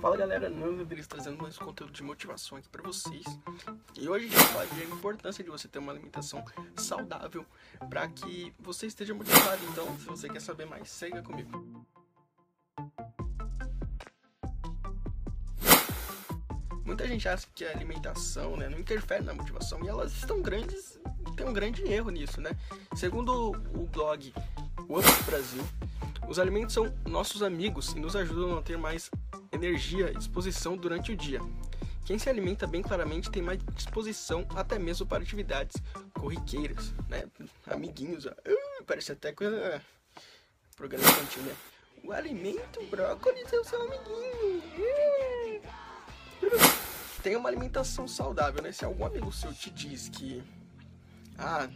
Fala galera, Nando Deles trazendo mais conteúdo de motivação aqui para vocês. E hoje a gente vai falar da importância de você ter uma alimentação saudável para que você esteja motivado. Então, se você quer saber mais, segue comigo. Muita gente acha que a alimentação né, não interfere na motivação e elas estão grandes, tem um grande erro nisso, né? Segundo o blog Up Brasil, os alimentos são nossos amigos e nos ajudam a ter mais energia e disposição durante o dia. Quem se alimenta bem claramente tem mais disposição até mesmo para atividades corriqueiras, né? Amiguinhos, ó. Uh, parece até coisa programa infantil, né? O alimento, brócolis é o seu amiguinho. Uh. Tem uma alimentação saudável, né? Se algum amigo seu te diz que ah,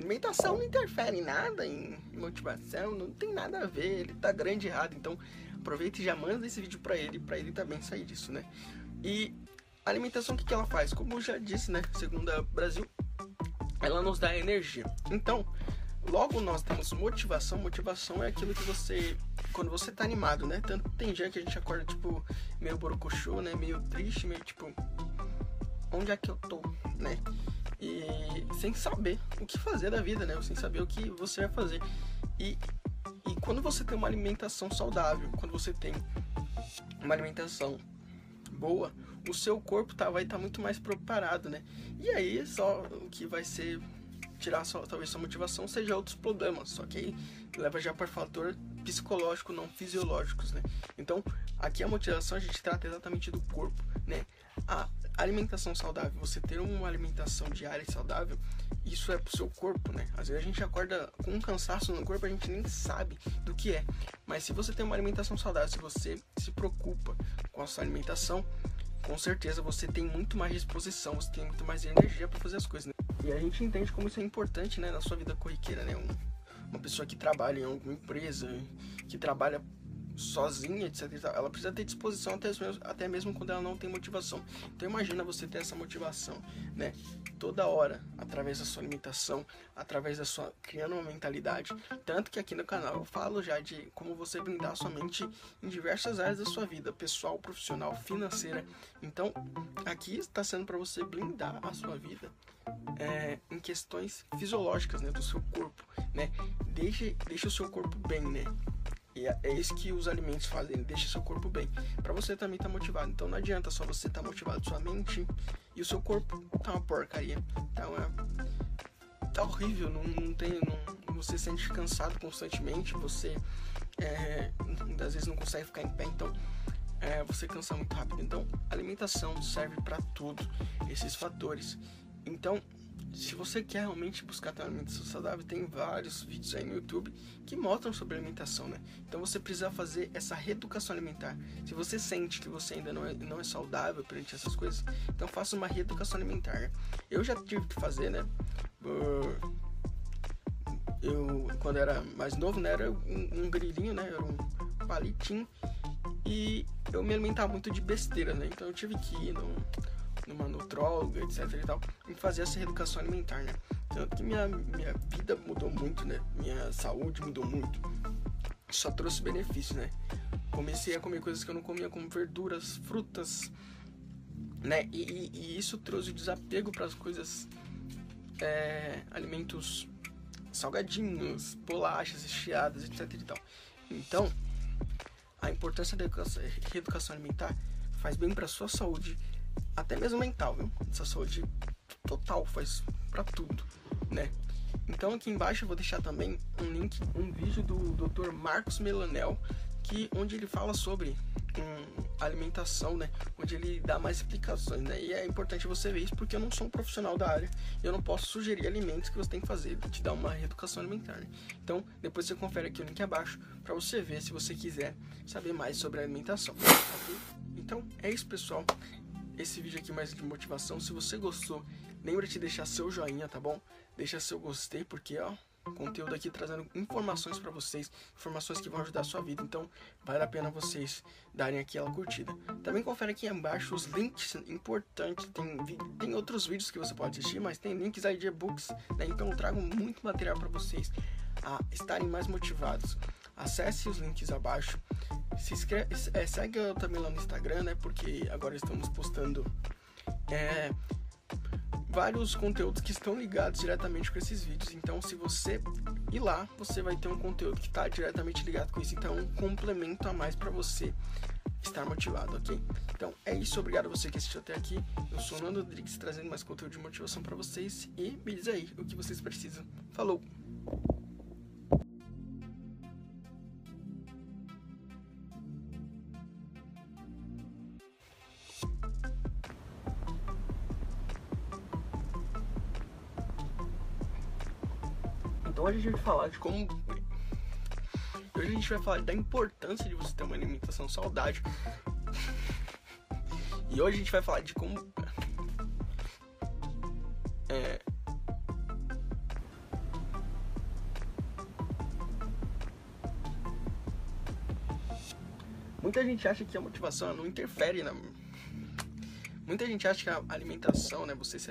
alimentação não interfere em nada em motivação, não tem nada a ver, ele tá grande errado. Então, aproveita e já manda esse vídeo para ele, para ele também sair disso, né? E a alimentação, o que, que ela faz? Como eu já disse, né? Segundo a Brasil, ela nos dá energia. Então, logo nós temos motivação. Motivação é aquilo que você, quando você tá animado, né? Tanto tem dia que a gente acorda, tipo, meio borocochô, né? Meio triste, meio tipo, onde é que eu tô, né? E sem saber o que fazer da vida, né? Sem saber o que você vai fazer. E, e quando você tem uma alimentação saudável, quando você tem uma alimentação boa, o seu corpo tá, vai estar tá muito mais preparado, né? E aí só o que vai ser tirar só, talvez sua motivação seja outros problemas, só que aí leva já para fator psicológico, não fisiológicos, né? Então, aqui a motivação a gente trata exatamente do corpo, né? Alimentação saudável, você ter uma alimentação diária saudável, isso é pro seu corpo, né? Às vezes a gente acorda com um cansaço no corpo, a gente nem sabe do que é. Mas se você tem uma alimentação saudável, se você se preocupa com a sua alimentação, com certeza você tem muito mais disposição, você tem muito mais energia para fazer as coisas, né? E a gente entende como isso é importante, né, na sua vida corriqueira, né? Um, uma pessoa que trabalha em alguma empresa, que trabalha sozinha, etc. Ela precisa ter disposição até mesmo, até mesmo quando ela não tem motivação. Então imagina você ter essa motivação, né? Toda hora, através da sua alimentação, através da sua criando uma mentalidade. Tanto que aqui no canal eu falo já de como você blindar sua mente em diversas áreas da sua vida, pessoal, profissional, financeira. Então aqui está sendo para você blindar a sua vida é, em questões fisiológicas, né, do seu corpo, né? Deixe, deixe o seu corpo bem, né? E é, é isso que os alimentos fazem, deixa seu corpo bem. Para você também tá motivado. Então não adianta só você tá motivado, sua mente e o seu corpo tá uma porcaria. Tá, uma, tá horrível, não, não tem. Não, você se sente cansado constantemente, você é, às vezes não consegue ficar em pé, então é, você cansa muito rápido. Então, alimentação serve para tudo, esses fatores. Então, se você quer realmente buscar ter uma alimentação saudável, tem vários vídeos aí no YouTube que mostram sobre alimentação, né? Então você precisa fazer essa reeducação alimentar. Se você sente que você ainda não é, não é saudável perante essas coisas, então faça uma reeducação alimentar. Eu já tive que fazer, né? Eu, quando era mais novo, né? Era um, um grilinho, né? Era um palitinho. E eu me alimentava muito de besteira, né? Então eu tive que ir numa nutróloga, etc e tal, e fazer essa reeducação alimentar, né? Tanto que minha, minha vida mudou muito, né? Minha saúde mudou muito. Só trouxe benefícios, né? Comecei a comer coisas que eu não comia, como verduras, frutas, né? E, e, e isso trouxe desapego para as coisas, é, alimentos salgadinhos, bolachas, recheadas, etc e tal. Então, a importância da reeducação alimentar faz bem para sua saúde até mesmo mental, viu? Essa saúde total faz para tudo, né? Então aqui embaixo eu vou deixar também um link, um vídeo do Dr. Marcos Melanel, que onde ele fala sobre um, alimentação, né? Onde ele dá mais explicações, né? E é importante você ver isso porque eu não sou um profissional da área, eu não posso sugerir alimentos que você tem que fazer, te dar uma reeducação alimentar. Né? Então depois você confere aqui o link abaixo para você ver se você quiser saber mais sobre alimentação. Então é isso, pessoal esse vídeo aqui mais de motivação. Se você gostou, lembra de deixar seu joinha, tá bom? Deixa seu gostei, porque ó, conteúdo aqui trazendo informações para vocês, informações que vão ajudar a sua vida. Então, vale a pena vocês darem aquela curtida. Também confere aqui embaixo os links importantes. Tem, tem outros vídeos que você pode assistir, mas tem links aí de e-books, né? Então, eu trago muito material para vocês a estarem mais motivados. Acesse os links abaixo se inscreve, é, segue eu também lá no Instagram, né? Porque agora estamos postando é, vários conteúdos que estão ligados diretamente com esses vídeos. Então, se você ir lá, você vai ter um conteúdo que está diretamente ligado com isso. Então, é um complemento a mais para você estar motivado, ok? Então é isso, obrigado a você que assistiu até aqui. Eu sou o Nando Rodrigues trazendo mais conteúdo de motivação para vocês e me diz aí o que vocês precisam. Falou! Então hoje a gente vai falar de como. Hoje a gente vai falar da importância de você ter uma alimentação saudável. E hoje a gente vai falar de como. É. Muita gente acha que a motivação não interfere na. Muita gente acha que a alimentação, né? Você se